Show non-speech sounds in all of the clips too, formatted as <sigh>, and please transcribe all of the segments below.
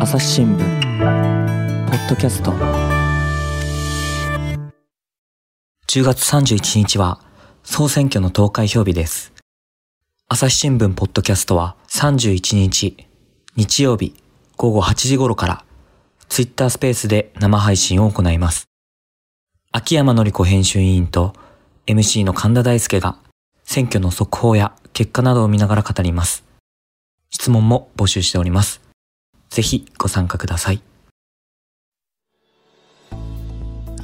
朝日新聞ポッドキャスト。10月31日は総選挙の投開票日です。朝日新聞ポッドキャストは31日日曜日午後8時頃からツイッタースペースで生配信を行います。秋山のり子編集委員と MC の神田大輔が選挙の速報や結果などを見ながら語ります。質問も募集しておりますぜひご参加ください。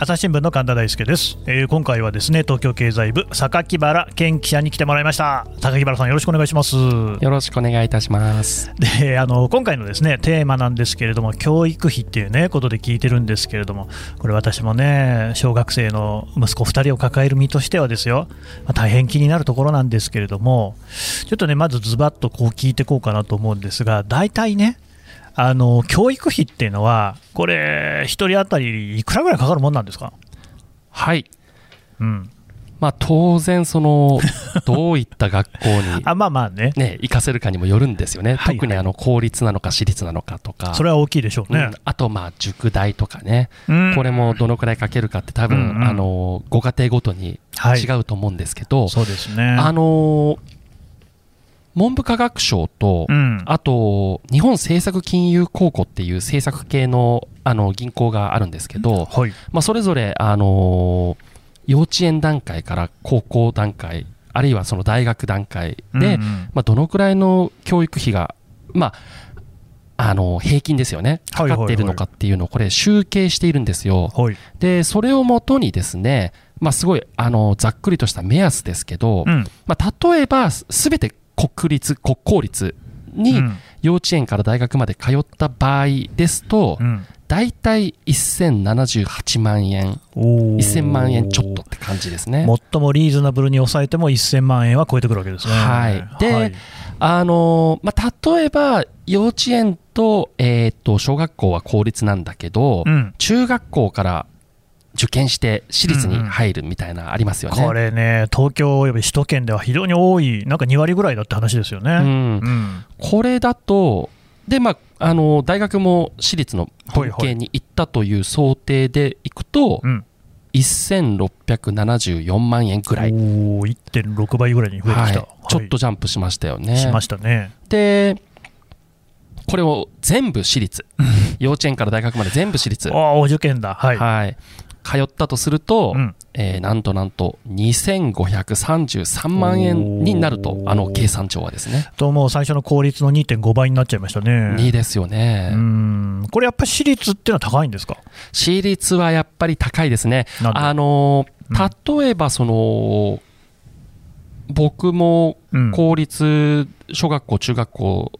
朝日新聞の神田大輔です、えー、今回はですね東京経済部榊原健記者に来てもらいました。榊原さんよろしくお願いします。よろしくお願いいたします。であの今回のですねテーマなんですけれども教育費っていうねことで聞いてるんですけれどもこれ私もね小学生の息子2人を抱える身としてはですよ、まあ、大変気になるところなんですけれどもちょっとねまずズバッとこう聞いていこうかなと思うんですが大体ねあの教育費っていうのは、これ、1人当たりいくらぐらいかかるもんなんですか？はい、うん。まあ、当然、その <laughs> どういった学校にあまあまあね。ね行かせるかにもよるんですよね、はいはい、特にあの公立なのか私立なのかとか、それは大きいでしょうね、うん、あと、まあ、塾代とかね、これもどのくらいかけるかって、多分、うんうん、あのご家庭ごとに違うと思うんですけど、はい、そうですね。あの文部科学省と、うん、あと日本政策金融公庫っていう政策系のあの銀行があるんですけど、はい、まあ、それぞれ、あの幼稚園段階から高校段階あるいはその大学段階で、うんうん、まあ、どのくらいの教育費が、まあ、あの平均ですよね、かかっているのかっていうのをこれ集計しているんですよ。はい、でそれをもとにですね、まあ、すごいあのざっくりとした目安ですけど、うん、まあ、例えばすべて国立、国公立に幼稚園から大学まで通った場合ですと、うん、大体1078万円、1000万円ちょっとって感じですね。最もリーズナブルに抑えても1000万円は超えてくるわけですね。はい、で、はい、あのまあ、例えば幼稚園と,、えー、と小学校は公立なんだけど、うん、中学校から受験して私立に入るみたいなありますよね、うんうん、これね、東京および首都圏では非常に多い、なんか2割ぐらいだって話ですよね。うん。うん、これだとで、まあ、あの大学も私立の統計に行ったという想定でいくと、はいはい、1674万円ぐらい。お1.6倍ぐらいに増えてきた、はい、ちょっとジャンプしましたよね。しましたね。でこれを全部私立。<laughs> 幼稚園から大学まで全部私立。あお受験だ。はい、はい、通ったとすると、うん、えー、なんとなんと2533万円になると、あの計算帳はですね。と、もう最初の公立の2.5倍になっちゃいましたね。2ですよね。うんこれやっぱり私立っていうのは高いんですか？私立はやっぱり高いですね。あの例えばその、うん、僕も公立小学校、中学校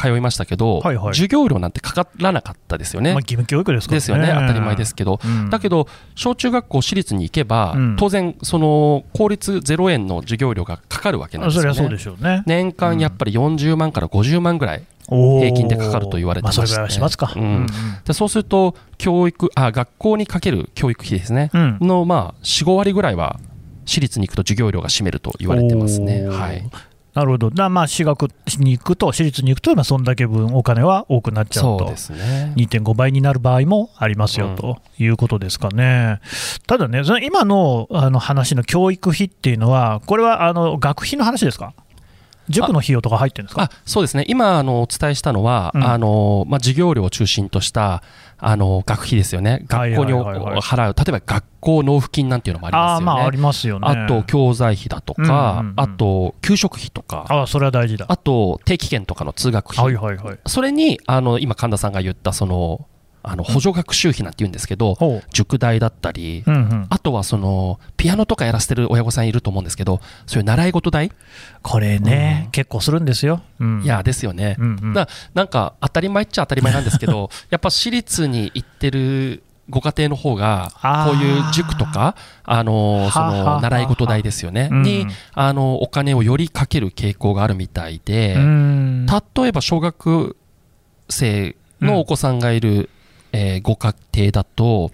通いましたけど、はいはい、授業料なんてかからなかったですよね。まあ、義務教育です、ね、ですよね、当たり前ですけど、うん、だけど、小中学校、私立に行けば、うん、当然、その公立0円の授業料がかかるわけなんですよね。そうでしょうね。年間やっぱり40万から50万ぐらい。平均でかかると言われてまして、まあ、そしますか、うん、でそうすると教育あ学校にかける教育費ですね、の、まあ、45割ぐらいは私立に行くと授業料が占めると言われてますね。はいなるほど、まあ、私学に行くと、私立に行くと、まあ、そんだけ分、お金は多くなっちゃうと、うね、2.5倍になる場合もありますよ、ということですかね。ただね、その今のあの話の教育費っていうのは、これはあの学費の話ですか？塾の費用とか入ってるんですか？そうですね、今あのお伝えしたのは、うん、あのまあ、授業料を中心としたあの学費ですよね、学校に払う、例えば学校納付金なんていうのもありますよね、あ,、まあ、ありますよね。あと教材費だとか、うんうんうん、あと給食費とか、あそれは大事だ。あと定期券とかの通学費、はいはいはい、それにあの今、神田さんが言ったそのあの補助学習費なんて言うんですけど、う。ん、塾代だったり、うんうん、あとはそのピアノとかやらせてる親御さんいると思うんですけど、そういう習い事代？これね、うん、結構するんですよ。うん、いや、ですよね、うんうん、だなんか当たり前っちゃ当たり前なんですけど、<laughs> やっぱ私立に行ってるご家庭の方が、こういう塾とか、あのその習い事代ですよね、にあのお金をよりかける傾向があるみたいで、例えば小学生のお子さんがいるえー、ご家庭だと,、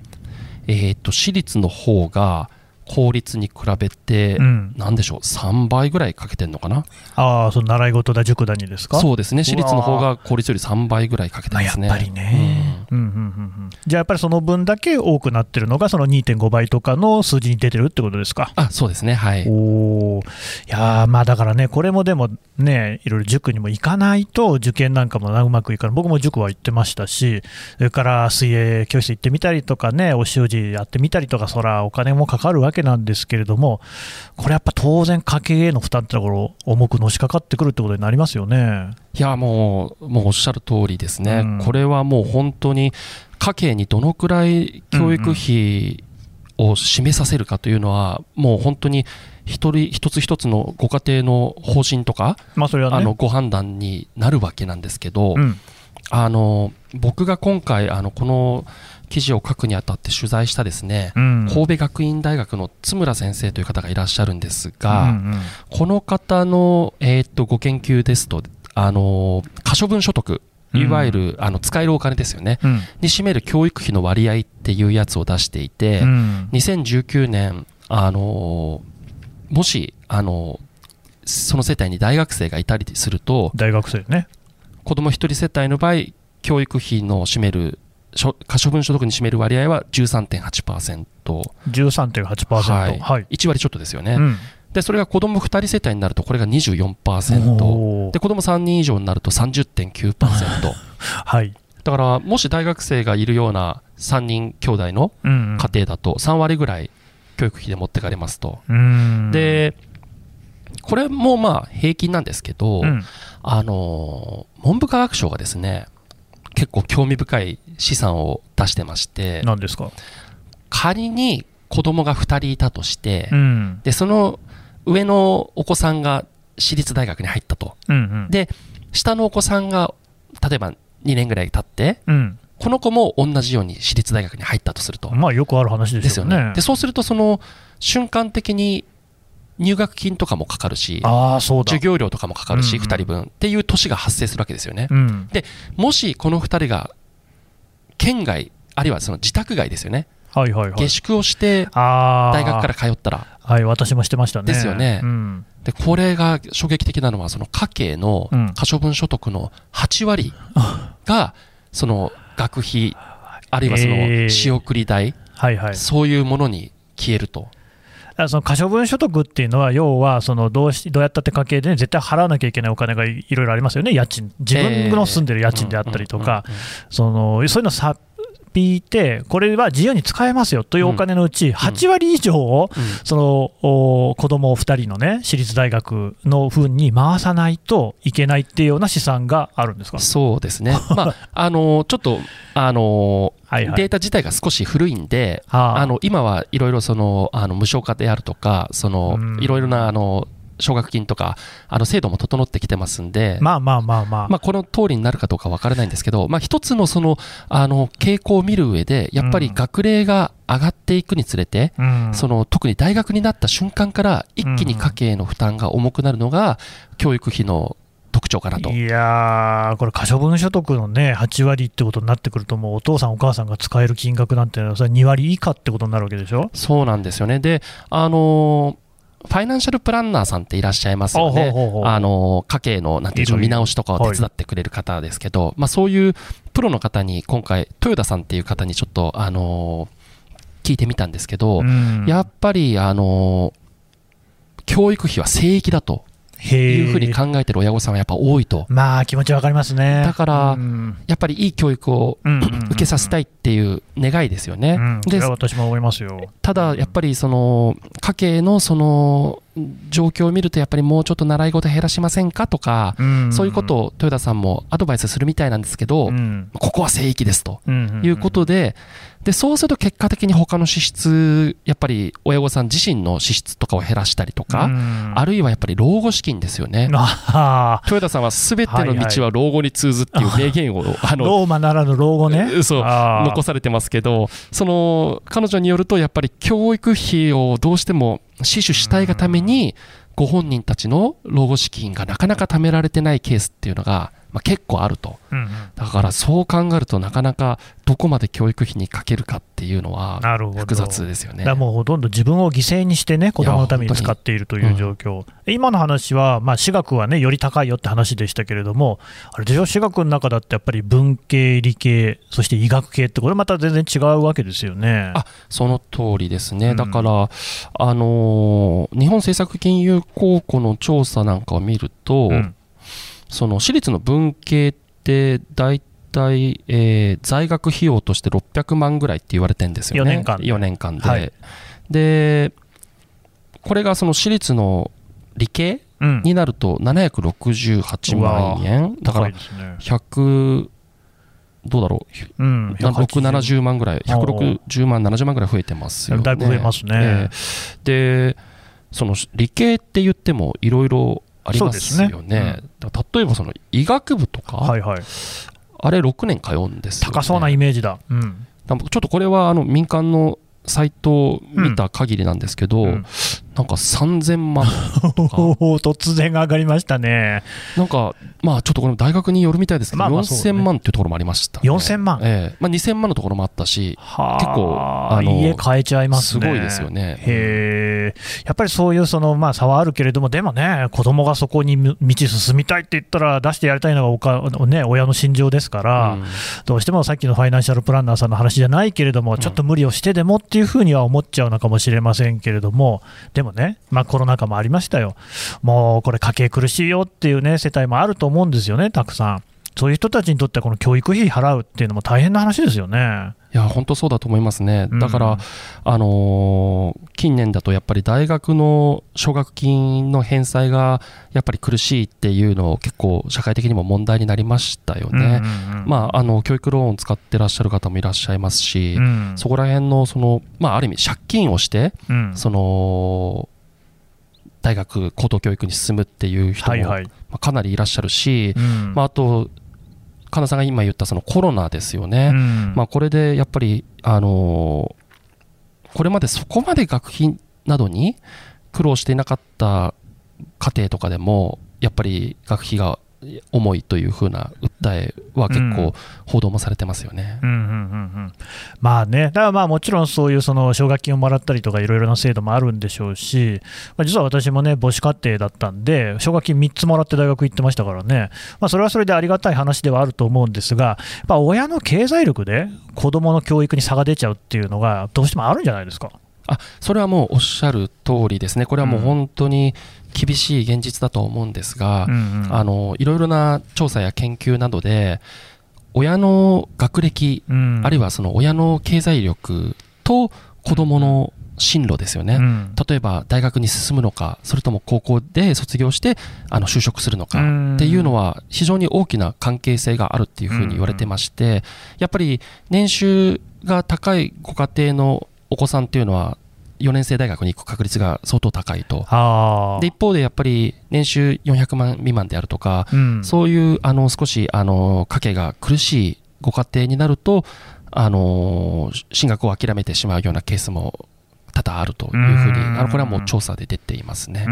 えーと、私立の方が公立に比べて、うん、なんでしょう、3倍ぐらいかけてるのかな？ああ、その習い事だ、塾だにですか？そうですね、私立の方が公立より3倍ぐらいかけてますね。やっぱりね、うんうんうんうん。じゃあ、やっぱりその分だけ多くなってるのが、その2.5倍とかの数字に出てるってことですか？あそうですね、はい。おいやまあだからね、これもでもね、いろいろ塾にも行かないと、受験なんかもうまくいかない、僕も塾は行ってましたし、それから水泳教室行ってみたりとかね、お習字やってみたりとか、そらお金もかかるわけなんですけれども、これやっぱ当然、家計への負担ってところ、重くのしかかってくるってことになりますよね。いやもう、もうおっしゃる通りですね、うん、これはもう本当に家計にどのくらい教育費を占めさせるかというのは、もう本当に一人一つ一つのご家庭の方針とか、まあそれはね、あのご判断になるわけなんですけど、うん、あの僕が今回あのこの記事を書くにあたって取材したですね、うん、神戸学院大学の津村先生という方がいらっしゃるんですが、うんうん、この方の、えー、っとご研究ですとあの可処分所得いわゆる、あの使えるお金ですよね、うん、に占める教育費の割合っていうやつを出していて、うん、2019年、あのもし、あのその世帯に大学生がいたりすると、大学生ね。子供一人世帯の場合、教育費の占める可処分所得に占める割合は13.8%。13.8%、はい。はい、1割ちょっとですよね。うん。でそれが子供2人世帯になるとこれが24%で子供3人以上になると30.9% <laughs> はい。だからもし大学生がいるような3人兄弟の家庭だと3割ぐらい教育費で持ってかれますと、でこれもまあ平均なんですけど、うん、あの文部科学省がですね結構興味深い試算を出してまして何ですか？仮に子供が2人いたとして、うん、でその上のお子さんが私立大学に入ったと、うんうん、で下のお子さんが例えば2年ぐらい経って、うん、この子も同じように私立大学に入ったとすると。まあよくある話ですよね。で、ね、そうするとその瞬間的に入学金とかもかかるし、授業料とかもかかるし、うんうん、2人分っていう年が発生するわけですよね。うん、でもしこの2人が県外、あるいはその自宅外ですよね、はいはいはい、下宿をして大学から通ったら、はい、私もしてましたね。ですよね。うん、でこれが衝撃的なのは、その家計の可処分所得の8割が、<laughs> その学費、あるいはその仕送り代、はいはい、そういうものに消えると。その可処分所得っていうのは、要はそのどうしどうやったって家計で、ね、絶対払わなきゃいけないお金がいろいろありますよね、家賃、自分の住んでる家賃であったりとか、そういうのさ引いて、これは自由に使えますよというお金のうち、8割以上を、その子供2人のね、私立大学の分に回さないといけないっていうような試算があるんですか？そうですね、<laughs> まあ、あのちょっと、あのはいはい、データ自体が少し古いんで、あの今はいろいろそのあの無償化であるとか、そのいろいろなあの奨学金とか、あの制度も整ってきてますんで、まあまあまあまあ、まあ、この通りになるかどうかわからないんですけど、まあ、一つのそのあの傾向を見る上で、やっぱり学齢が上がっていくにつれて、うん、その特に大学になった瞬間から、一気に家計の負担が重くなるのが、教育費の特徴かなと。いやー、これ、可処分所得のね、8割ってことになってくると、もうお父さん、お母さんが使える金額なんてそれ2割以下ってことになるわけでしょ？そうなんですよね。で、あのーファイナンシャルプランナーさんっていらっしゃいますよね。あの、家計の、なんていうんでしょう、見直しとかを手伝ってくれる方ですけど、まあそういうプロの方に今回、豊田さんっていう方にちょっと、あの聞いてみたんですけど、やっぱり、あの教育費は聖域だと。いうふうに考えてる親御さんはやっぱ多いと。まあ気持ちわかりますね。だから、やっぱりいい教育を受けさせたいっていう願いですよね。で私も思いますよ。ただやっぱりその家計のその状況を見るとやっぱりもうちょっと習い事減らしませんかとか、そういうことを豊田さんもアドバイスするみたいなんですけど、ここは聖域ですということで、でそうすると結果的に他の支出やっぱり親御さん自身の支出とかを減らしたりとか、あるいはやっぱり老後資金ですよね。豊田さんはすべての道は老後に通ずっていう名言を、はいは。い、あのローマならぬ老後ね。そう残されてますけどその彼女によるとやっぱり教育費をどうしても死守したいがためにご本人たちの老後資金がなかなか貯められてないケースっていうのがまあ、結構あると、うんうん、だからそう考えるとなかなかどこまで教育費にかけるかっていうのは複雑ですよね。もうほとんど自分を犠牲にしてね子供のために使っているという状況、うん、今の話は、まあ、私学はねより高いよって話でしたけれどもあれでしょ私学の中だってやっぱり文系理系そして医学系ってこれまた全然違うわけですよね。あその通りですね、だから、あのー、日本政策金融公庫の調査なんかを見ると、うんその私立の文系って大体、えー、在学費用として600万ぐらいって言われてるんですよね。4年間 ,4 年間で、はい、でこれがその私立の理系、になると768万円。だから100どうだろう、うん、670万。ぐらい。160万70万ぐらい増えてますよね。だいぶ増えますね、えー、でその理系って言ってもいろいろありますよね。ね。うん、例えばその医学部とか、はいはい、あれ6年通うんですよ、ね、高そうなイメージだ。うん、ちょっとこれはあの民間のサイトを見た限りなんですけど、うん、なんか3000万とか。<laughs> 突然上がりましたね。なんかまあちょっとこれ大学によるみたいですけど、まあまあね、4000万っていうところもありました、ね、4000万、ええ。まあ、2000万のところもあったし結構あの家変えちゃいますね。すごいですよね。へえ。やっぱりそういうその、まあ、差はあるけれどもでもね子供がそこに道進みたいって言ったら出してやりたいのがおか、ね、親の心情ですから、うん、どうしてもさっきのファイナンシャルプランナーさんの話じゃないけれどもちょっと無理をしてでもっていうふうには思っちゃうのかもしれませんけれどもでもね、まあ、コロナ禍もありましたよ、もうこれ、家計苦しいよっていうね、世帯もあると思うんですよね、たくさん。そういう人たちにとっては、この教育費払うっていうのも大変な話ですよね。いや本当そうだと思いますね、だから、うん、あのー、近年だとやっぱり大学の奨学金の返済がやっぱり苦しいっていうのを結構社会的にも問題になりましたよね、うんうんうん、まあ、あの教育ローンを使ってらっしゃる方もいらっしゃいますし、うん、そこら辺のその、まあ、ある意味借金をして、うん、その大学高等教育に進むっていう人も、まあ、かなりいらっしゃるし、まあ、あと神田さんが今言ったそのコロナですよね、まあ、これでやっぱり、あのこれまでそこまで学費などに苦労していなかった家庭とかでもやっぱり学費が重いというふうな訴えは結構報道もされてますよね。まあね、だからまあもちろんそういうその奨学金をもらったりとかいろいろな制度もあるんでしょうし、まあ、実は私もね母子家庭だったんで奨学金3つもらって大学行ってましたからね、まあ、それはそれでありがたい話ではあると思うんですが、親の経済力で子どもの教育に差が出ちゃうっていうのがどうしてもあるんじゃないですか？あそれはもうおっしゃる通りですね、これはもう本当に厳しい現実だと思うんですが、うんうん、あのいろいろな調査や研究などで、親の学歴、うん、あるいはその親の経済力と子どもの進路ですよね、うん、例えば大学に進むのか、それとも高校で卒業してあの就職するのかっていうのは、非常に大きな関係性があるっていうふうに言われてまして、やっぱり年収が高いご家庭のお子さんっていうのは、4年生大学に行く確率が相当高いと。で一方でやっぱり年収400万未満であるとか、うん、そういうあの少しあの家計が苦しいご家庭になると、あの進学を諦めてしまうようなケースも多々あるというふうに、あのこれはもう調査で出ていますね。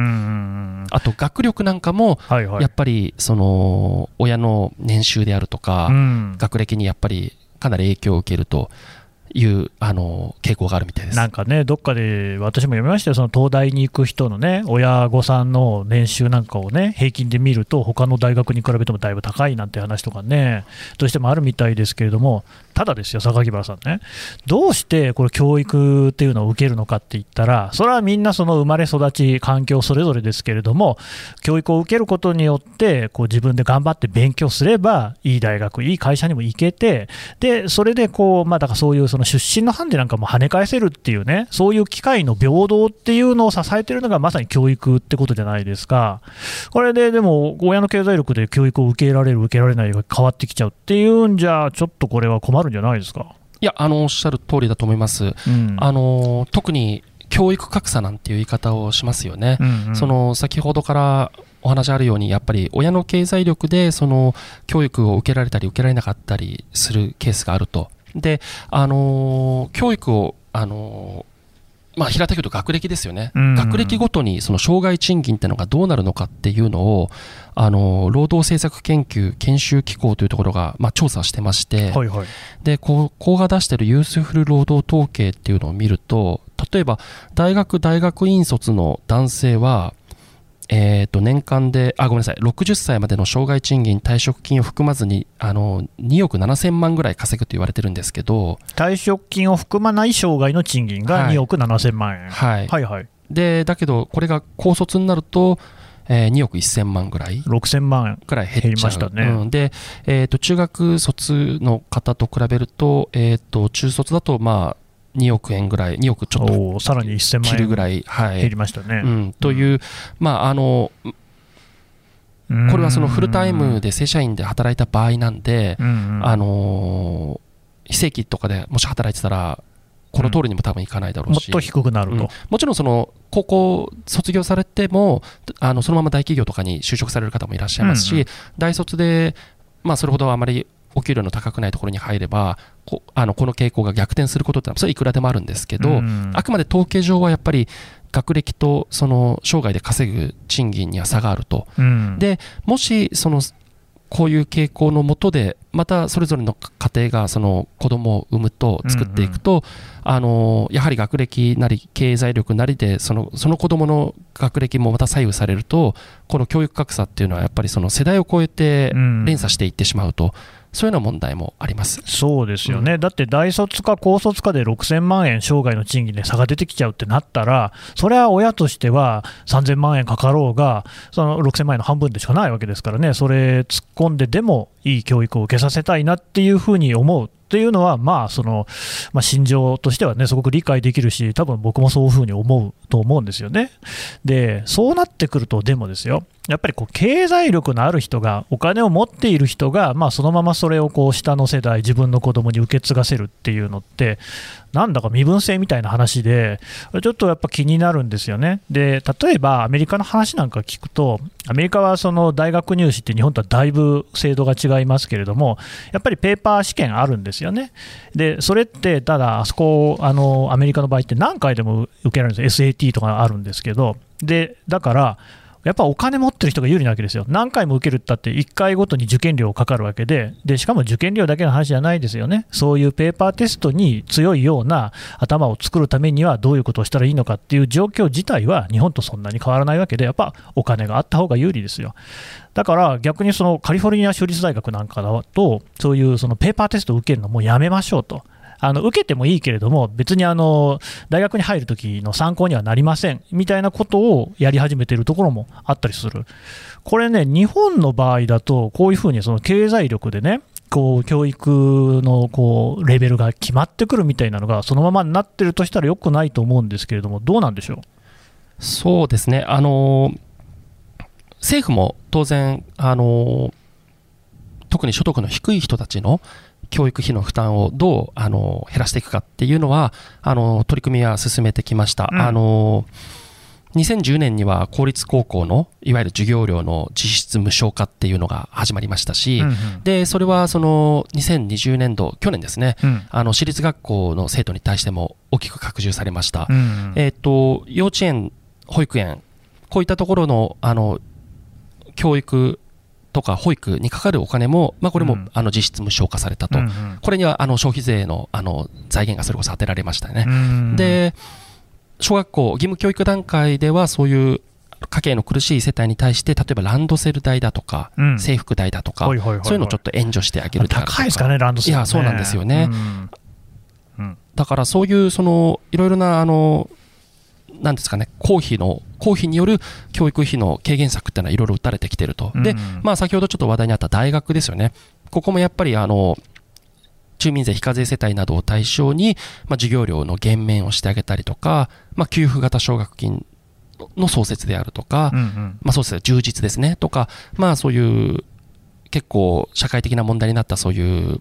あと学力なんかも、やっぱりその親の年収であるとか、学歴にやっぱりかなり影響を受けると。いうあの傾向があるみたいです。なんかね、どっかで私も読みましたよ、その東大に行く人のね、親御さんの年収なんかをね、平均で見ると、他の大学に比べてもだいぶ高いなんて話とかね、どうしてもあるみたいですけれども、ただですよ、榊原さんね、どうしてこれ、教育っていうのを受けるのかって言ったら、それはみんなその生まれ育ち、環境それぞれですけれども、教育を受けることによって、こう自分で頑張って勉強すれば、いい大学、いい会社にも行けて、でそれでこう、まあ、だからそういうその出身のハンデなんかも跳ね返せるっていうね、そういう機会の平等っていうのを支えてるのがまさに教育ってことじゃないですか。これででも、親の経済力で教育を受けられる、受けられないが変わってきちゃうっていうんじゃ、ちょっとこれは困るるんじゃないですか？いや、あの、おっしゃる通りだと思います。うん、あの、特に教育格差なんていう言い方をしますよね。うんうん、その、先ほどからお話あるように、やっぱり親の経済力で、その、教育を受けられたり受けられなかったりするケースがあると。で、あの、教育を、あの、まあ、平たく言うと学歴ですよね、うん、学歴ごとにその障害賃金っていうのがどうなるのかっていうのを、あの労働政策研究研修機構というところが、まあ、調査してまして、はいはい、でここが出しているユースフル労働統計っていうのを見ると、例えば大学、大学院卒の男性は、えー、と年間であごめんなさい。60歳までの障害賃金退職金を含まずにあの2億7000万ぐらい稼ぐと言われてるんですけど退職金を含まない障害の賃金が2億7000万円、はい、はい、はい。でだけどこれが高卒になるとえー、2億1000万ぐらい6000万ぐらい減っちゃう。ましたね、うん、で、えーと、中学卒の方と比べると,、えーと中卒だとまあ2億円ぐらい、2億ちょっとさらに1000万円ぐらい、はい、減りましたね。うん、という、まああのこれはそのフルタイムで正社員で働いた場合なんで、あの非正規とかでもし働いてたら、この通りにも多分いかないだろうし、もっと低くなると、うん、もちろんその高校卒業されてもあのそのまま大企業とかに就職される方もいらっしゃいますし、うんうん、大卒で、まあ、それほどあまりお給料の高くないところに入ればこあのこの傾向が逆転することってそれはいくらでもあるんですけど、うん、あくまで統計上はやっぱり学歴とその生涯で稼ぐ賃金には差があると、うん、でもしそのこういう傾向のもとでまたそれぞれの家庭がその子供を産むと作っていくと、うんうん、あのやはり学歴なり経済力なりでそのその子供の学歴もまた左右されるとこの教育格差っていうのはやっぱりその世代を超えて連鎖していってしまうと。うんそういうような問題もあります。そうですよね、うん、だって大卒か高卒かで6000万円生涯の賃金で差が出てきちゃうってなったら、それは親としては3000万円かかろうが、その6000万円の半分でしかないわけですからね、それ突っ込んででもいい教育を受けさせたいなっていうふうに思うというのは、まあそのまあ、心情としてはね、すごく理解できるし、多分僕もそういうふうに思うと思うんですよね。で、そうなってくると、でもですよ、やっぱりこう経済力のある人が、お金を持っている人が、まあ、そのままそれをこう下の世代、自分の子供に受け継がせるっていうのって、なんだか身分制みたいな話で、ちょっとやっぱ気になるんですよね。で、例えばアメリカの話なんか聞くと、アメリカはその大学入試って日本とはだいぶ制度が違いますけれども、やっぱりペーパー試験あるんですよね。で、それって、ただ、あそこ、あのアメリカの場合って何回でも受けられるんです SAT とかあるんですけど、でだから、やっぱお金持ってる人が有利なわけですよ、何回も受けるったって、1回ごとに受験料かかるわけでで、しかも受験料だけの話じゃないですよね、そういうペーパーテストに強いような頭を作るためにはどういうことをしたらいいのかっていう状況自体は日本とそんなに変わらないわけで、やっぱお金があった方が有利ですよ。だから逆にそのカリフォルニア州立大学なんかだと、そういうそのペーパーテストを受けるのもうやめましょうと。あの受けてもいいけれども、別にあの大学に入るときの参考にはなりませんみたいなことをやり始めているところもあったりする、これね、日本の場合だと、こういうふうにその経済力でね、こう教育のこうレベルが決まってくるみたいなのが、そのままになってるとしたらよくないと思うんですけれども、どうなんでしょう？そうですね、あの政府も当然、あの特に所得の低い人たちの教育費の負担をどうあの減らしていくかっていうのはあの取り組みは進めてきました。うん、あの2010年には公立高校のいわゆる授業料の実質無償化っていうのが始まりましたし、うんうん、でそれはその2020年度、去年ですね、うん、あの私立学校の生徒に対しても大きく拡充されました。うんうん、えーと、幼稚園、保育園、こういったところのあの教育とか保育にかかるお金も、まあ、これも、あの実質無償化されたと、うんうん、これにはあの消費税のあの財源がそれこそ当てられましたね。で小学校義務教育段階ではそういう家計の苦しい世帯に対して例えばランドセル代だとか、うん、制服代だとか、そういうのをちょっと援助してあげる高いですかねランドセル、ね、いやそうなんですよね、うん。うん、だからそういうそのいろいろなあのなんですかね、公費の、公費による教育費の軽減策っていうのはいろいろ打たれてきてると。で、まあ先ほどちょっと話題にあった大学ですよね。ここもやっぱりあの、住民税非課税世帯などを対象に、まあ、授業料の減免をしてあげたりとか、まあ、給付型奨学金の創設であるとか、うんうん、まあ、そうですね、充実ですね、とか、まあ、そういう結構社会的な問題になったそういう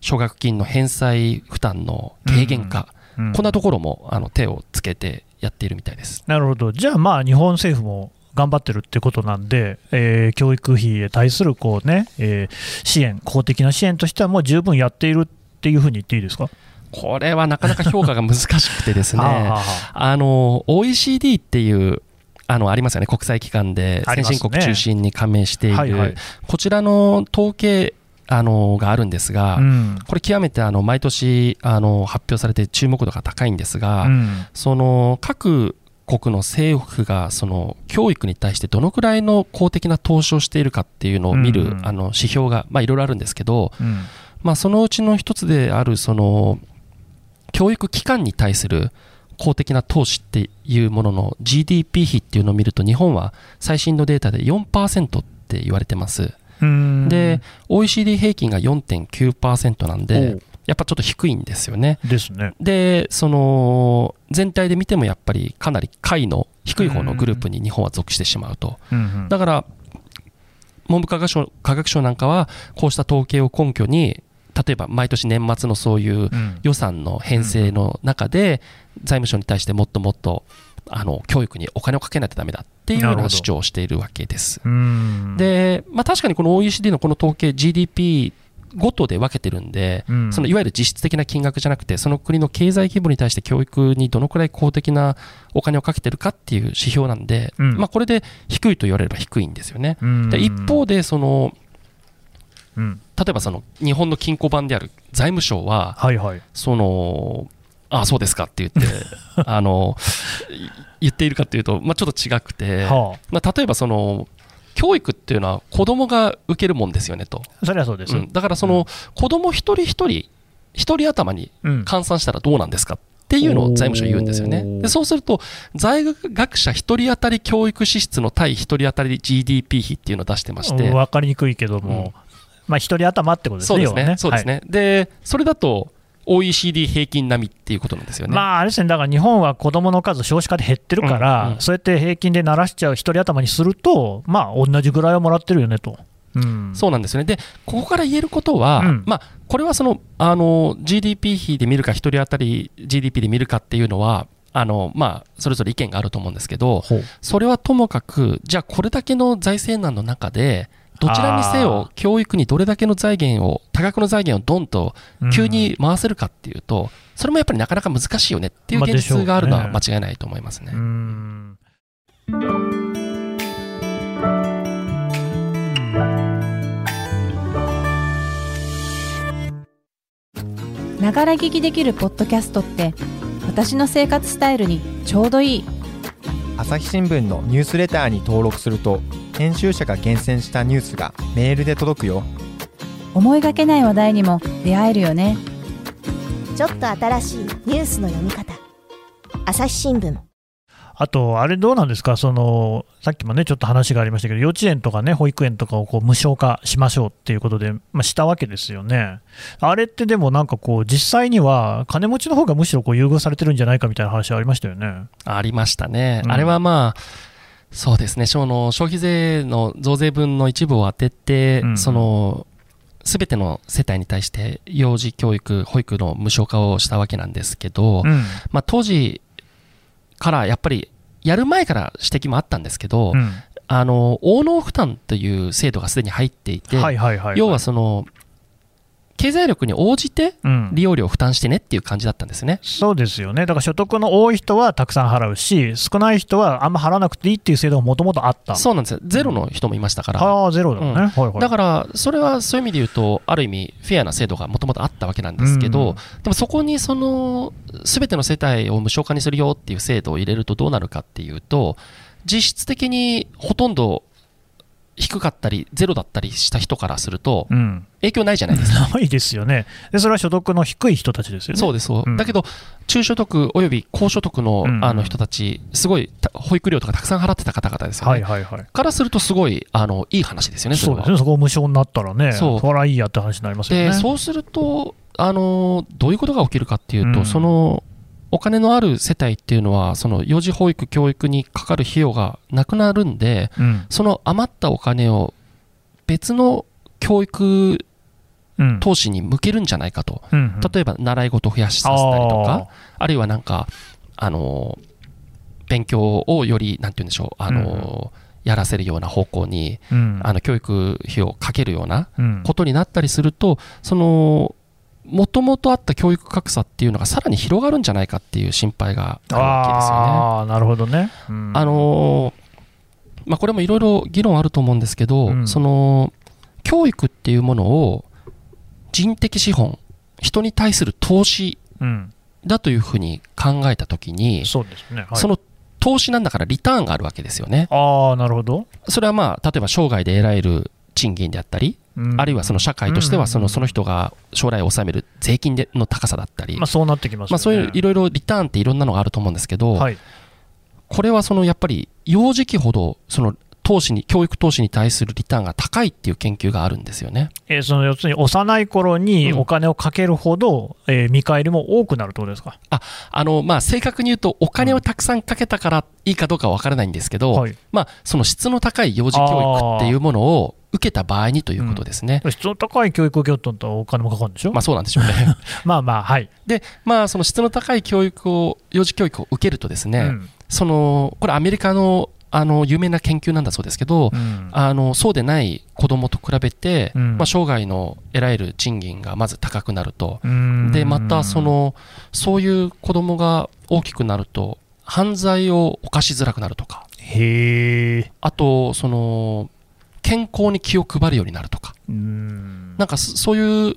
奨学金の返済負担の軽減化、うんうんこんなところもあの手をつけてやっているみたいです。なるほど、じゃあ、まあ、日本政府も頑張ってるってことなんで、えー、教育費へ対するこうね、えー、支援、公的な支援としてはもう十分やっているっていうふうに言っていいですか？これはなかなか評価が難しくてですね、<laughs> あの OECD っていうあのありますよね、国際機関で先進国中心に加盟している、はいはい、こちらの統計あのがあるんですが、うん、これ、極めてあの毎年あの発表されて注目度が高いんですが、うん、その各国の政府がその教育に対してどのくらいの公的な投資をしているかっていうのを見る、うん、あの指標がいろいろあるんですけど、まあ、そのうちの一つであるその教育機関に対する公的な投資っていうものの GDP 比っていうのを見ると日本は最新のデータで4%って言われてます。で OECD 平均が4.9%なんでやっぱちょっと低いんですよね。ですね。でその全体で見てもやっぱりかなり下位の低い方のグループに日本は属してしまうと。だから文部科学省科学省なんかはこうした統計を根拠に例えば毎年年末のそういう予算の編成の中で、財務省に対してもっともっとあの教育にお金をかけないとだめだっていうような主張をしているわけです。で、まあ、確かにこの OECD のこの統計 GDP ごとで分けてるんで、うん、そのいわゆる実質的な金額じゃなくて、その国の経済規模に対して教育にどのくらい公的なお金をかけてるかっていう指標なんで、うん、まあ、これで低いと言われれば低いんですよね。で一方でそのうん、例えばその日本の金庫版である財務省は、はいはい、そのああそうですかって言って <laughs> あの言っているかというと、まあ、ちょっと違くて、はあ、まあ、例えばその教育っていうのは子供が受けるもんですよねと。それはそうです、うん、だからその、うん、子供一人一人一人頭に換算したらどうなんですかっていうのを財務省言うんですよね。でそうすると在学者一人当たり教育支出の対一人当たり GDP 比っていうのを出してまして。分かりにくいけども、まあ、一人頭ってことですね、そうですね。そうですね、はい、で、それだと、OECD 平均並みっていうことなんですよね。まあ、あれですね、だから日本は子どもの数、少子化で減ってるから、うんうん、そうやって平均で鳴らしちゃう一人頭にすると、まあ、同じぐらいはもらってるよねと。うん、そうなんですよね。で、ここから言えることは、うん、まあ、これはその、あの、GDP 比で見るか、一人当たり GDP で見るかっていうのは、あの、まあ、それぞれ意見があると思うんですけど、それはともかく、じゃあこれだけの財政難の中で、どちらにせよ教育にどれだけの財源を多額の財源をドンと急に回せるかっていうと、それもやっぱりなかなか難しいよねっていう現実があるのは間違いないと思いますね。ながら聞きできるポッドキャストって私の生活スタイルにちょうどいい朝日新聞のニュースレターに登録すると編集者が厳選したニュースがメールで届くよ。思いがけない話題にも出会えるよね。ちょっと新しいニュースの読み方。朝日新聞あと、あれどうなんですか、そのさっきもね、ちょっと話がありましたけど、幼稚園とかね、保育園とかをこう無償化しましょうっていうことで、まあ、したわけですよね。あれってでもなんかこう、実際には金持ちの方がむしろこう優遇されてるんじゃないかみたいな話ありましたよね。ありましたね。うん、あれはまあそうですね、その消費税の増税分の一部を当てて、うん、そのすべての世帯に対して幼児教育、保育の無償化をしたわけなんですけど、うん、まあ、当時からやっぱりやる前から指摘もあったんですけど、うん、あの応納負担という制度がすでに入っていて、要はその経済力に応じて利用料を負担してねっていう感じだったんですね、うん、そうですよね、だから所得の多い人はたくさん払うし、少ない人はあんま払わなくていいっていう制度がもともとあった。そうなんですよ、ゼロの人もいましたから、ああ、ゼロだね、うん。はいはい、だからそれはそういう意味で言うと、ある意味、フェアな制度がもともとあったわけなんですけど、うん、でもそこにそのすべての世帯を無償化にするよっていう制度を入れるとどうなるかっていうと、実質的にほとんど低かったり、ゼロだったりした人からすると、影響ないじゃないですか。ないですよねで。それは所得の低い人たちですよね。そうです、そう。うん、だけど、中所得および高所得の,、あの人たち、すごい保育料とかたくさん払ってた方々ですよね。はいはいはい、からすると、すごいあのいい話ですよね、そそうですね、そこ無償になったらね、そうそれはいいやって話になりますよね。でそうするとあの、どういうことが起きるかっていうと、うん、そのお金のある世帯っていうのは、その幼児保育、教育にかかる費用がなくなるんで、うん、その余ったお金を別の教育投資に向けるんじゃないかと、うんうん、例えば習い事を増やしさせたりとか、あるいはなんか、あの勉強をより、なんて言うんでしょう、あの、うん。やらせるような方向に、うん、あの教育費をかけるようなことになったりすると、そのもともとあった教育格差っていうのがさらに広がるんじゃないかっていう心配があるわけですよね。あなるほどね、うん、あのまあ、これもいろいろ議論あると思うんですけど、うん、その教育っていうものを人的資本人に対する投資だというふうに考えたときに、そうですね、はい、その投資なんだからリターンがあるわけですよね。あなるほど。それはまあ例えば生涯で得られる賃金であったり、あるいはその社会としてはそのその人が将来納める税金での高さだったり、まあ、そうなってきます、ね、まあ、そういういろいろリターンっていろんなのがあると思うんですけど、はい、これはそのやっぱり幼児期ほどその投資に、教育投資に対するリターンが高いっていう研究があるんですよね。えー、その要するに幼い頃にお金をかけるほど、うん、えー、見返りも多くなるとですか？あ、あの、まあ、正確に言うと、お金をたくさんかけたからいいかどうかわからないんですけど、はい、まあ、その質の高い幼児教育っていうものを受けた場合にということですね。うん、質の高い教育を受けようとったらお金もかかるんでしょ？まあそうなんでしょうね。<laughs> まあまあ、はい。で、まあ、その質の高い教育を、幼児教育を受けるとですね、うん、その、これアメリカのあの有名な研究なんだそうですけど、うん、あのそうでない子どもと比べて、うん、まあ、生涯の得られる賃金がまず高くなると、でまたそのそういう子どもが大きくなると犯罪を犯しづらくなるとか。あとその健康に気を配るようになるとか。なんかそういう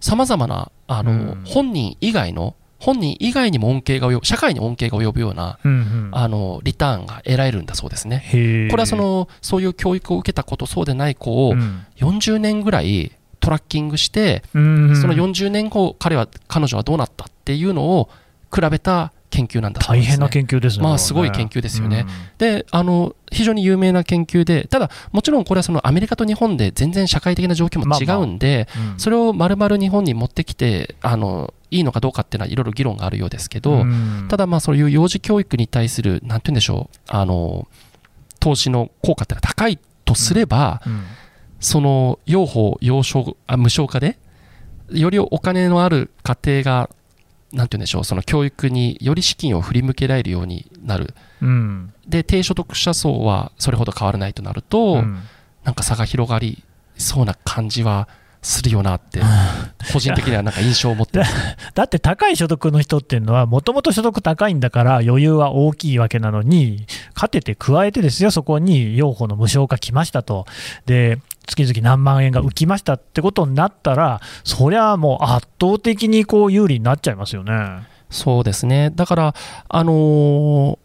さまざまなあの、本人以外の本人以外にも恩恵が及ぶ、社会に恩恵が及ぶような、うんうん、あの、リターンが得られるんだそうですね。これはその、そういう教育を受けたこと、そうでない子を、40年ぐらいトラッキングして、うん、その40年後、彼は、彼女はどうなったっていうのを比べた研究なんだね、大変な研究ですね。まあ、すごい研究ですよね。うん、で、あの、非常に有名な研究で、ただ、もちろんこれはそのアメリカと日本で全然社会的な状況も違うんで、まあまあ。うん、それをまるまる日本に持ってきて、あの、いいのかどうかっていうのはいろいろ議論があるようですけど、うん、ただ、まあ、そういう幼児教育に対する、なんて言うんでしょう、あの、投資の効果ってのは高いとすれば、その、養法、養償、あ無償化で、よりお金のある家庭がなんて言うんでしょう、その教育により資金を振り向けられるようになる、うん、で低所得者層はそれほど変わらないとなると、うん、なんか差が広がりそうな感じはするよなって、個人的にはなんか印象を持って <laughs> だって高い所得の人っていうのは、もともと所得高いんだから余裕は大きいわけなのに、勝てて加えてですよ、そこに養護の無償化来ましたと。で月々何万円が浮きましたってことになったら、そりゃもう圧倒的にこう有利になっちゃいますよね。そうですね。だから、あのー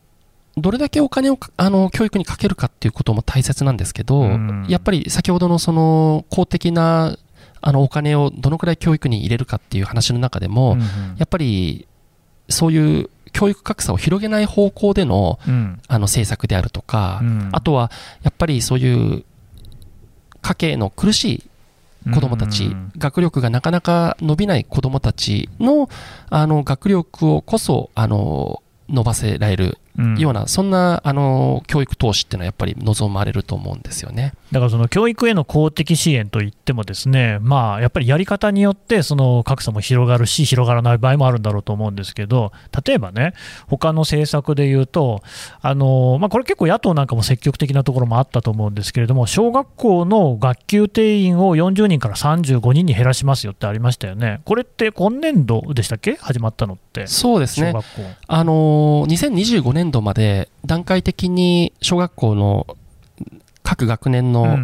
どれだけお金をあの教育にかけるかっていうことも大切なんですけど、やっぱり先ほどのその公的なあのお金をどのくらい教育に入れるかっていう話の中でも、やっぱりそういう教育格差を広げない方向での,、あの政策であるとか、あとはやっぱりそういう家計の苦しい子どもたち、学力がなかなか伸びない子どもたちのあの学力をこそあの伸ばせられるような、うん、そんなあの教育投資っていうのはやっぱり望まれると思うんですよねだからその教育への公的支援といっても、ですね、まあ、やっぱりやり方によってその格差も広がるし、広がらない場合もあるんだろうと思うんですけど、例えばね、他の政策でいうと、あのまあ、これ結構野党なんかも積極的なところもあったと思うんですけれども、小学校の学級定員を40人から35人に減らしますよってありましたよね、これって今年度でしたっけ、始まったのって。そうですね。あの2025年度まで段階的に小学校の各学年の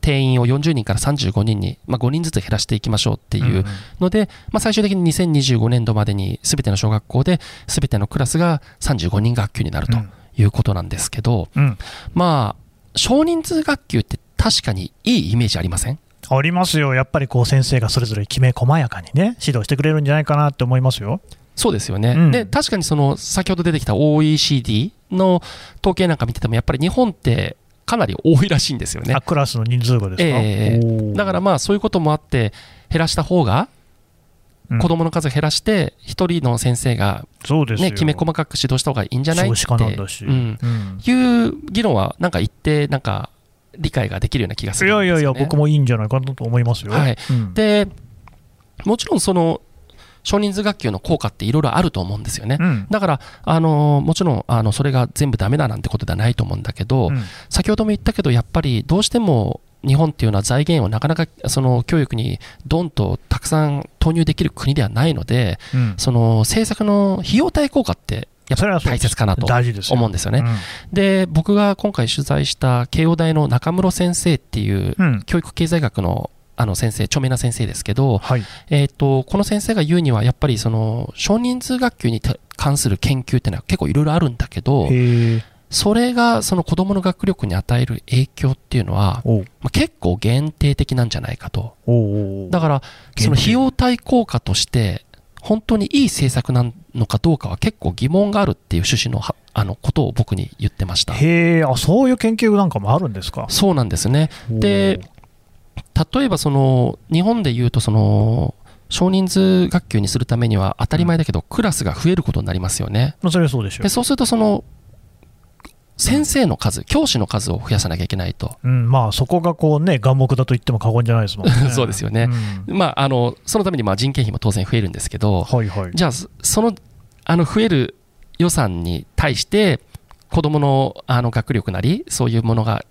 定員を40人から35人に、まあ、5人ずつ減らしていきましょうっていうので、まあ、最終的に2025年度までにすべての小学校で全てのクラスが35人学級になるということなんですけど、まあ少人数学級って確かにいいイメージありません？ありますよ、やっぱりこう先生がそれぞれきめ細やかにね指導してくれるんじゃないかなって思いますよ。そうですよね、うん、で確かにその先ほど出てきた OECD の統計なんか見てても、やっぱり日本ってかなり多いらしいんですよね。クラスの人数がですか、えー、だからまあそういうこともあって、減らした方が、子供の数減らして、一人の先生が、ね、きめ細かく指導した方がいいんじゃないって、うん、いう議論は、なんか一定、なんか理解ができるような気がする、ね、いやいやいや、僕もいいんじゃないかなと思いますよ。はい。でもちろんその少人数学級の効果っていろいろあると思うんですよね。うん、だから、あのもちろん、あの、それが全部ダメだなんてことではないと思うんだけど、うん、先ほども言ったけど、やっぱりどうしても、日本っていうのは財源をなかなかその教育にどんとたくさん投入できる国ではないので、うん、その政策の費用対効果ってやっぱり大切かなと思うんですよね。で、うん、僕が今回取材した慶応大の中室先生っていう教育経済学のあの先生、著名な先生ですけど、はい、えーと、この先生が言うには、やっぱりその少人数学級に関する研究っていうのは結構いろいろあるんだけど、それがその子どもの学力に与える影響っていうのは、まあ、結構限定的なんじゃないかと。だから、その費用対効果として、本当にいい政策なのかどうかは結構疑問があるっていう趣旨のあのことを僕に言ってました。へあそういう研究なんかもあるんですか？そうなんですね。で例えばその日本でいうとその少人数学級にするためには当たり前だけど、クラスが増えることになりますよね。それはそうでしょでそうするとその先生の数、教師の数を増やさなきゃいけないと、うん、まあ、そこがこう、ね、眼目だと言っても過言じゃないですもんね。<laughs> そうですよね、うん、まあ、あのそのためにまあ人件費も当然増えるんですけど、はいはい、じゃあ、そのあの増える予算に対して、子どものあの学力なり、そういうものが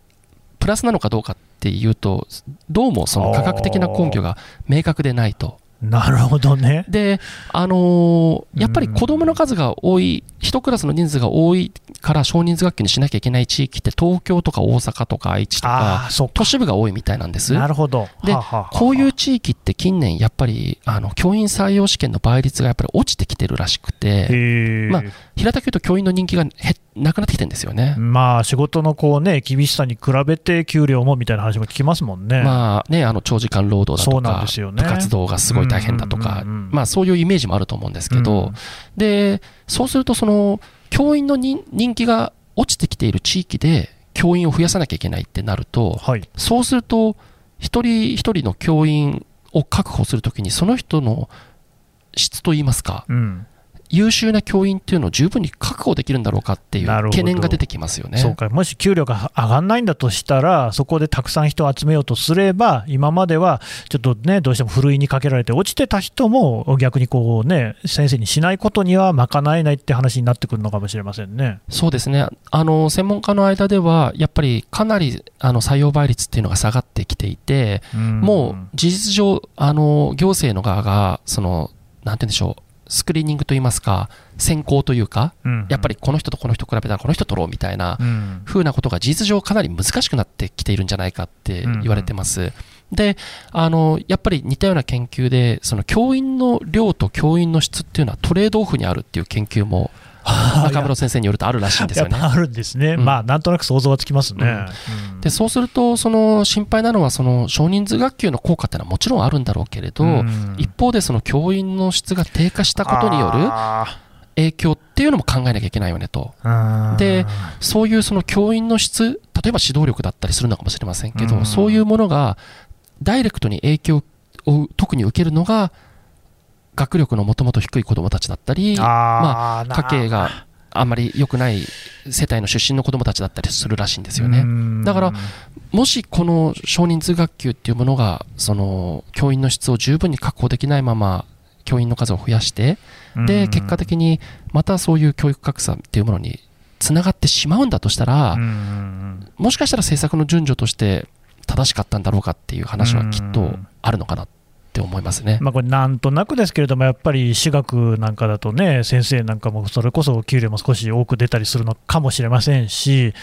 プラスなのかどうかっていうと、どうもその科学的な根拠が明確でないと。なるほどね。で、あのー、やっぱり子供の数が多い、一クラスの人数が多いから少人数学級にしなきゃいけない地域って東京とか大阪とか愛知とか都市部が多いみたいなんです。なるほど。で、ははこういう地域って近年やっぱりあの教員採用試験の倍率がやっぱり落ちてきてるらしくて、まあ、平たく言うと教員の人気が減なくなってきてるんですよね。まあ仕事のこうね厳しさに比べて給料もみたいな話も聞きますもんね。まあねあの長時間労働だとか、ね、部活動がすごい大変だとか、まあそういうイメージもあると思うんですけど、うん、でそうするとその教員の人気が落ちてきている地域で教員を増やさなきゃいけないってなると、はい、そうすると一人一人の教員を確保するときにその人の質といいますか、うん、優秀な教員っていうのを十分に確保できるんだろうかっていう懸念が出てきますよね。そうか。もし給料が上がらないんだとしたら、そこでたくさん人を集めようとすれば、今まではちょっとね、どうしてもふるいにかけられて、落ちてた人も逆にこう、ね、先生にしないことには賄えないって話になってくるのかもしれませんね。そうですね。あの専門家の間では、やっぱりかなりあの採用倍率っていうのが下がってきていて、うもう事実上、あの行政の側がそのなんて言うんでしょうスクリーニングといいますか、選考というか、やっぱりこの人とこの人比べたらこの人取ろうみたいな風なことが事実上かなり難しくなってきているんじゃないかって言われてます。で、あの、やっぱり似たような研究で、その教員の量と教員の質っていうのはトレードオフにあるっていう研究も中村先生によるとあるらしいんですよね。あるんですね、うん、まあなんとなく想像はつきますね。うん、でそうすると、その心配なのは、その少人数学級の効果っていうのはもちろんあるんだろうけれど、うん、一方でその教員の質が低下したことによる影響っていうのも考えなきゃいけないよねと。で、そういうその教員の質、例えば指導力だったりするのかもしれませんけど、そういうものがダイレクトに影響を特に受けるのが、学力のもともと低い子どもたちだったり、まあ、家計があんまり良くない世帯の出身の子どもたちだったりするらしいんですよね。だから、もしこの少人数学級っていうものが、その教員の質を十分に確保できないまま、教員の数を増やして、で、結果的にまたそういう教育格差っていうものにつながってしまうんだとしたら、もしかしたら政策の順序として正しかったんだろうかっていう話はきっとあるのかなってって思いますね、まあ、これ、なんとなくですけれども、やっぱり私学なんかだとね、先生なんかもそれこそ給料も少し多く出たりするのかもしれませんし、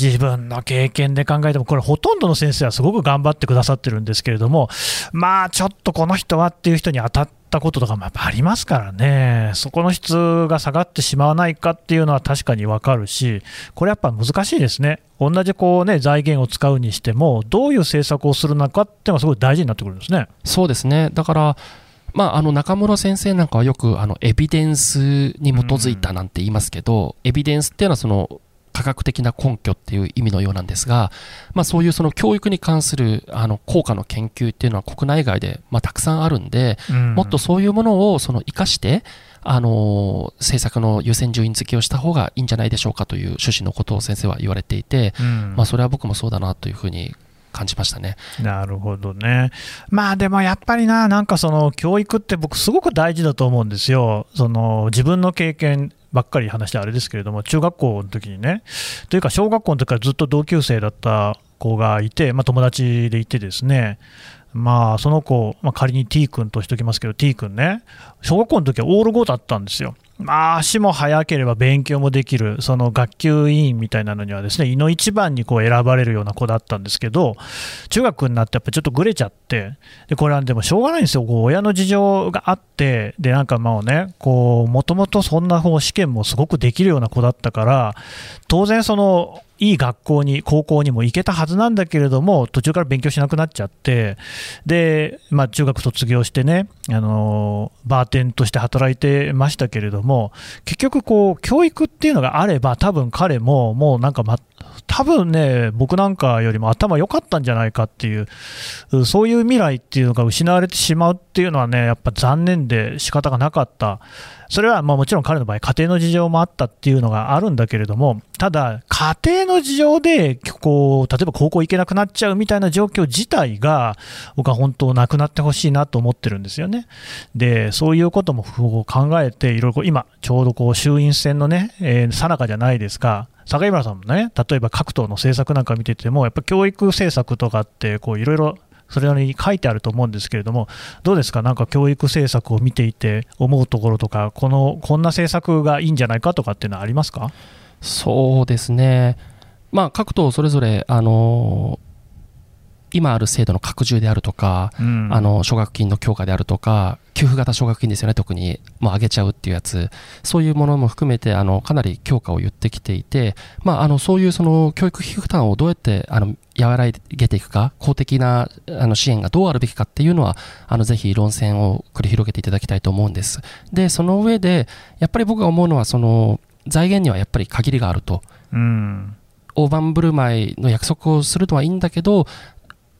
自分の経験で考えても、これ、ほとんどの先生はすごく頑張ってくださってるんですけれども、まあ、ちょっとこの人はっていう人に当たって、ったこととかもやっぱありますからね、そこの質が下がってしまわないかっていうのは確かに分かるし、これやっぱ難しいですね、同じこう、ね、財源を使うにしても、どういう政策をするのかっていうのがすごい大事になってくるんですね。そうですね。だからまあ、あの中村先生なんかはよくあのエビデンスに基づいたなんて言いますけど、エビデンスっていうのはその科学的な根拠っていう意味のようなんですが、まあ、そういうその教育に関するあの効果の研究っていうのは国内外でまあたくさんあるんで、うん、もっとそういうものをその生かしてあの政策の優先順位付けをした方がいいんじゃないでしょうかという趣旨のことを先生は言われていて、うん、まあ、それは僕もそうだなというふうに感じましたね。なるほどね、まあでもやっぱりな、なんかその教育って僕、すごく大事だと思うんですよ、その自分の経験ばっかり話してあれですけれども、中学校の時にね、というか小学校の時からずっと同級生だった子がいて、まあ、友達でいてですね、まあ、その子、まあ、仮に T 君としておきますけど、T 君ね、小学校の時はオール5だったんですよ。まあ、足も速ければ勉強もできる、その学級委員みたいなのにはですね、胃の一番にこう選ばれるような子だったんですけど、中学になってやっぱちょっとぐれちゃって、で、これはでもしょうがないんですよ、こう親の事情があって、で、なんかまあね、こう、もともとそんな試験もすごくできるような子だったから、当然その、いい学校に、高校にも行けたはずなんだけれども、途中から勉強しなくなっちゃって、で、まあ、中学卒業してね、あのバーテンとして働いてましたけれども、結局、こう、教育っていうのがあれば、多分彼も、もうなんか、ま、多分ね、僕なんかよりも頭良かったんじゃないかっていう、そういう未来っていうのが失われてしまうっていうのはね、やっぱ残念で仕方がなかった。それはまあもちろん彼の場合、家庭の事情もあったっていうのがあるんだけれども、ただ、家庭の事情でこう例えば高校行けなくなっちゃうみたいな状況自体が、僕は本当、なくなってほしいなと思ってるんですよね。で、そういうことも考えて、いろいろ今、ちょうどこう衆院選のね、さなかじゃないですか。坂井村さんもね、例えば各党の政策なんか見てても、やっぱ教育政策とかって、いろいろそれなりに書いてあると思うんですけれども、どうですか、なんか教育政策を見ていて思うところとか、このこんな政策がいいんじゃないかとかっていうのはありますか？そうですね、まあ、各党それぞれ、あの今ある制度の拡充であるとか、うん、あの奨学金の強化であるとか、給付型奨学金ですよね、特に、もう上げちゃうっていうやつ、そういうものも含めて、あのかなり強化を言ってきていて、まあ、あのそういうその教育費負担をどうやってあの和らげていくか、公的なあの支援がどうあるべきかっていうのは、あのぜひ論戦を繰り広げていただきたいと思うんです。で、その上で、やっぱり僕が思うのは、その財源にはやっぱり限りがあると。うん大盤振る舞いの約束をするのはいいんだけど、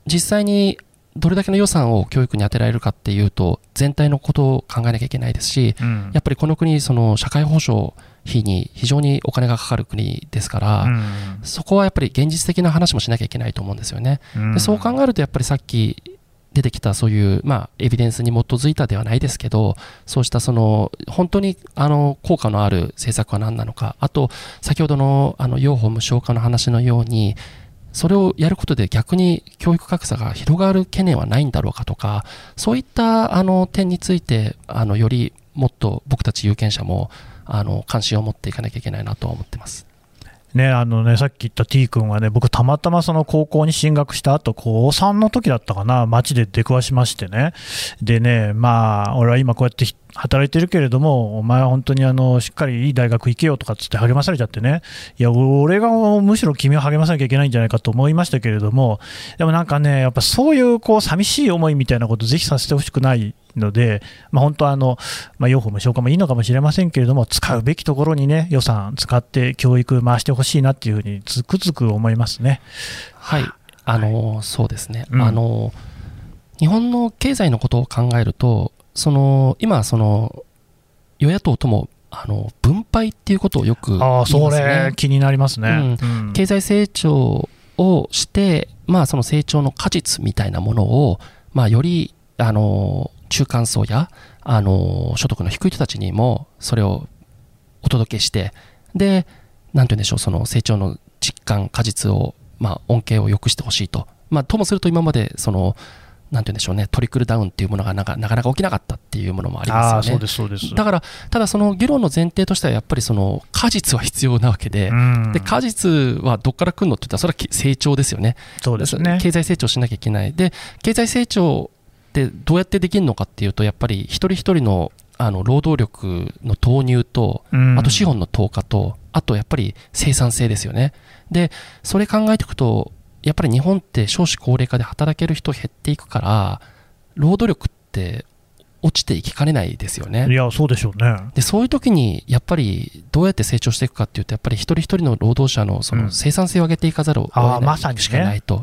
実際にどれだけの予算を教育に充てられるかっていうと全体のことを考えなきゃいけないですし、うん、やっぱりこの国その社会保障費に非常にお金がかかる国ですから、うん、そこはやっぱり現実的な話もしなきゃいけないと思うんですよね。うん、でそう考えるとやっぱりさっき出てきたそういう、まあ、エビデンスに基づいたではないですけど、そうしたその、本当にあの効果のある政策は何なのか、あと、先ほどのあの養護無償化の話のように、それをやることで逆に教育格差が広がる懸念はないんだろうかとか、そういったあの点について、あのよりもっと僕たち有権者もあの関心を持っていかなきゃいけないなと思ってます。ね、あのね、さっき言った T 君はね、僕、たまたまその高校に進学した後、高3の時だったかな、街で出くわしましてね、でね、まあ、俺は今こうやって働いてるけれども、お前は本当にあのしっかりいい大学行けよとかっつって励まされちゃってね、いや、俺がむしろ君を励まさなきゃいけないんじゃないかと思いましたけれども、でもなんかね、やっぱそういうこう寂しい思いみたいなこと、ぜひさせてほしくないので、まあ、本当はあの、まあ、養護無償化もいいのかもしれませんけれども、使うべきところにね、予算使って教育回してほしいなっていうふうにつくづく思いますね。はい、あの、はい、そうですね。うん、あの日本の経済のことを考えると、その今その与野党ともあの分配っていうことをよく言いますね。あそれ気になりますね、うん、経済成長をして、まあ、その成長の果実みたいなものを、まあ、よりあの中間層やあの所得の低い人たちにもそれをお届けしてでなんて言うんでしょうその成長の実感果実を、まあ、恩恵を良くしてほしいと、まあ、ともすると今までそのなんて言うんでしょうね、トリクルダウンっていうものがなかなか起きなかったっていうものもありますよね。だから、ただその議論の前提としては、やっぱりその果実は必要なわけで、で果実はどこから来るのって言ったら、それは成長ですよね。そうですね。経済成長しなきゃいけない。で、経済成長ってどうやってできるのかっていうと、やっぱり一人一人のあの労働力の投入と、あと資本の投下と、あとやっぱり生産性ですよね。で、それ考えていくと、やっぱり日本って少子高齢化で働ける人減っていくから、労働力って落ちていきかねないですよね。いや、そうでしょうね。で、そういう時に、やっぱりどうやって成長していくかっていうと、やっぱり一人一人の労働者のその生産性を上げていかざるを得ないしかないと。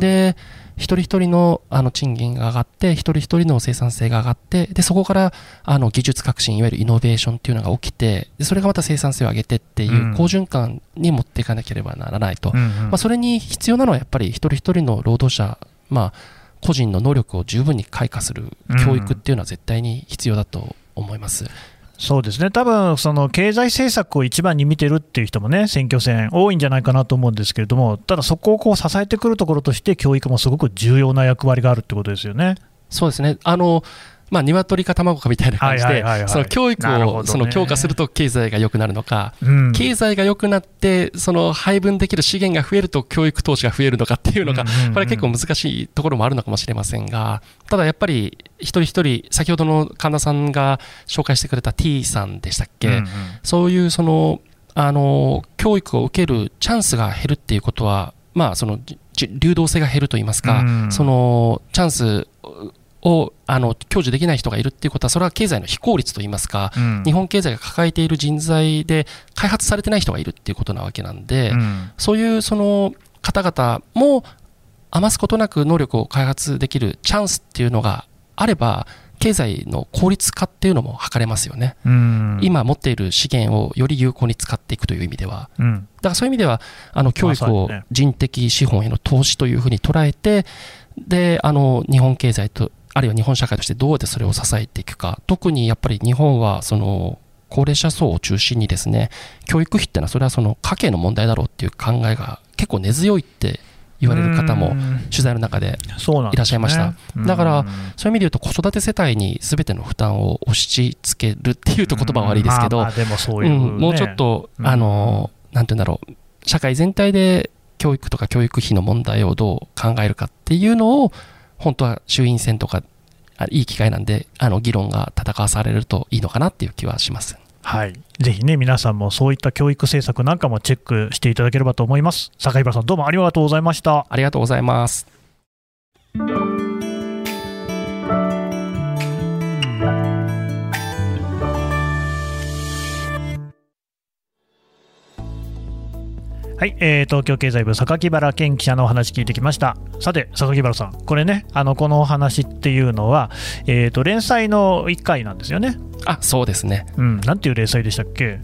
で、一人一人のあの賃金が上がって、一人一人の生産性が上がって、で、そこからあの技術革新、いわゆるイノベーションっていうのが起きて、でそれがまた生産性を上げてっていう好循環に持っていかなければならないと。うんうん、まあ、それに必要なのはやっぱり一人一人の労働者、まあ、個人の能力を十分に開花する教育っていうのは絶対に必要だと思います。そうですね、多分その経済政策を一番に見てるっていう人もね、選挙戦、多いんじゃないかなと思うんですけれども、ただそこをこう支えてくるところとして、教育もすごく重要な役割があるってことですよね。そうですねあのまあ、鶏か卵かみたいな感じで、その教育をその強化すると経済が良くなるのか、経済が良くなって、その配分できる資源が増えると教育投資が増えるのかっていうのが、これは結構難しいところもあるのかもしれませんが、ただやっぱり一人一人、先ほどの神田さんが紹介してくれた T さんでしたっけ、そういうそのあの教育を受けるチャンスが減るっていうことは、まあ、その流動性が減るといいますか、そのチャンスをあの享受できない人がいるっていうことは、それは経済の非効率といいますか、うん、日本経済が抱えている人材で開発されてない人がいるっていうことなわけなんで、うん、そういうその方々も余すことなく能力を開発できるチャンスっていうのがあれば、経済の効率化っていうのも図れますよね、うん、今持っている資源をより有効に使っていくという意味では、だからそういう意味では、あの教育を人的資本への投資というふうに捉えて、であの日本経済とあるいは日本社会としてどうやってそれを支えていくか、特にやっぱり日本はその高齢者層を中心にですね、教育費っていうのはそれはその家計の問題だろうっていう考えが結構根強いって言われる方も取材の中でいらっしゃいました。ね、だから、そういう意味で言うと子育て世帯に全ての負担を押し付けるっていうと言葉は悪いですけど、もうちょっと、あの、なんて言うんだろう、社会全体で教育とか教育費の問題をどう考えるかっていうのを本当は衆院選とか、いい機会なんで、あの議論が戦わされるといいのかなっていう気はします。はい、ぜひね、皆さんもそういった教育政策なんかもチェックしていただければと思います。坂井原さん、どうもありがとうございました。ありがとうございます。はい、えー、東京経済部榊原健記者のお話聞いてきましたさて榊原さんこれねあのこのお話っていうのは、えーと、連載の1回なんですよねあそうですねうんなんていう連載でしたっけ？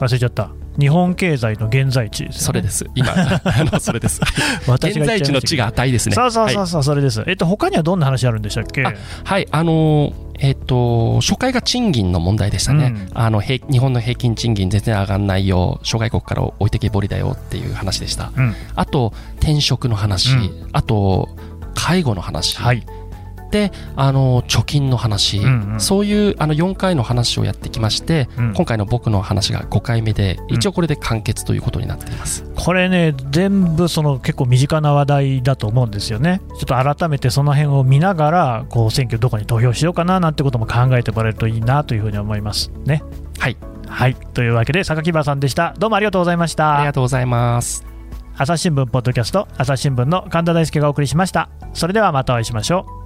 忘れちゃった日本経済の現在地です、ね、それです。今、あの <laughs> それです。現在地の地が値ですね。そうそうそうそう、はい、それです。えっと他にはどんな話あるんでしたっけ？はい、あのーえっと、初回が賃金の問題でしたね、うん、あの日本の平均賃金全然上がらないよ、諸外国から置いてけぼりだよっていう話でした、うん、あと転職の話、うん、あと介護の話、はい、であの貯金の話、うんうん、そういうあの4回の話をやってきまして、うん、今回の僕の話が5回目で、一応これで完結ということになっています、これね、全部その結構身近な話題だと思うんですよね、ちょっと改めてその辺を見ながら、こう選挙どこに投票しようかななんてことも考えてもらえるといいなというふうに思いますね。はい。はい、というわけで榊原さんでした。どうもありがとうございました。ありがとうございます。朝日新聞ポッドキャスト朝日新聞の神田大輔がお送りしました。それではまたお会いしましょう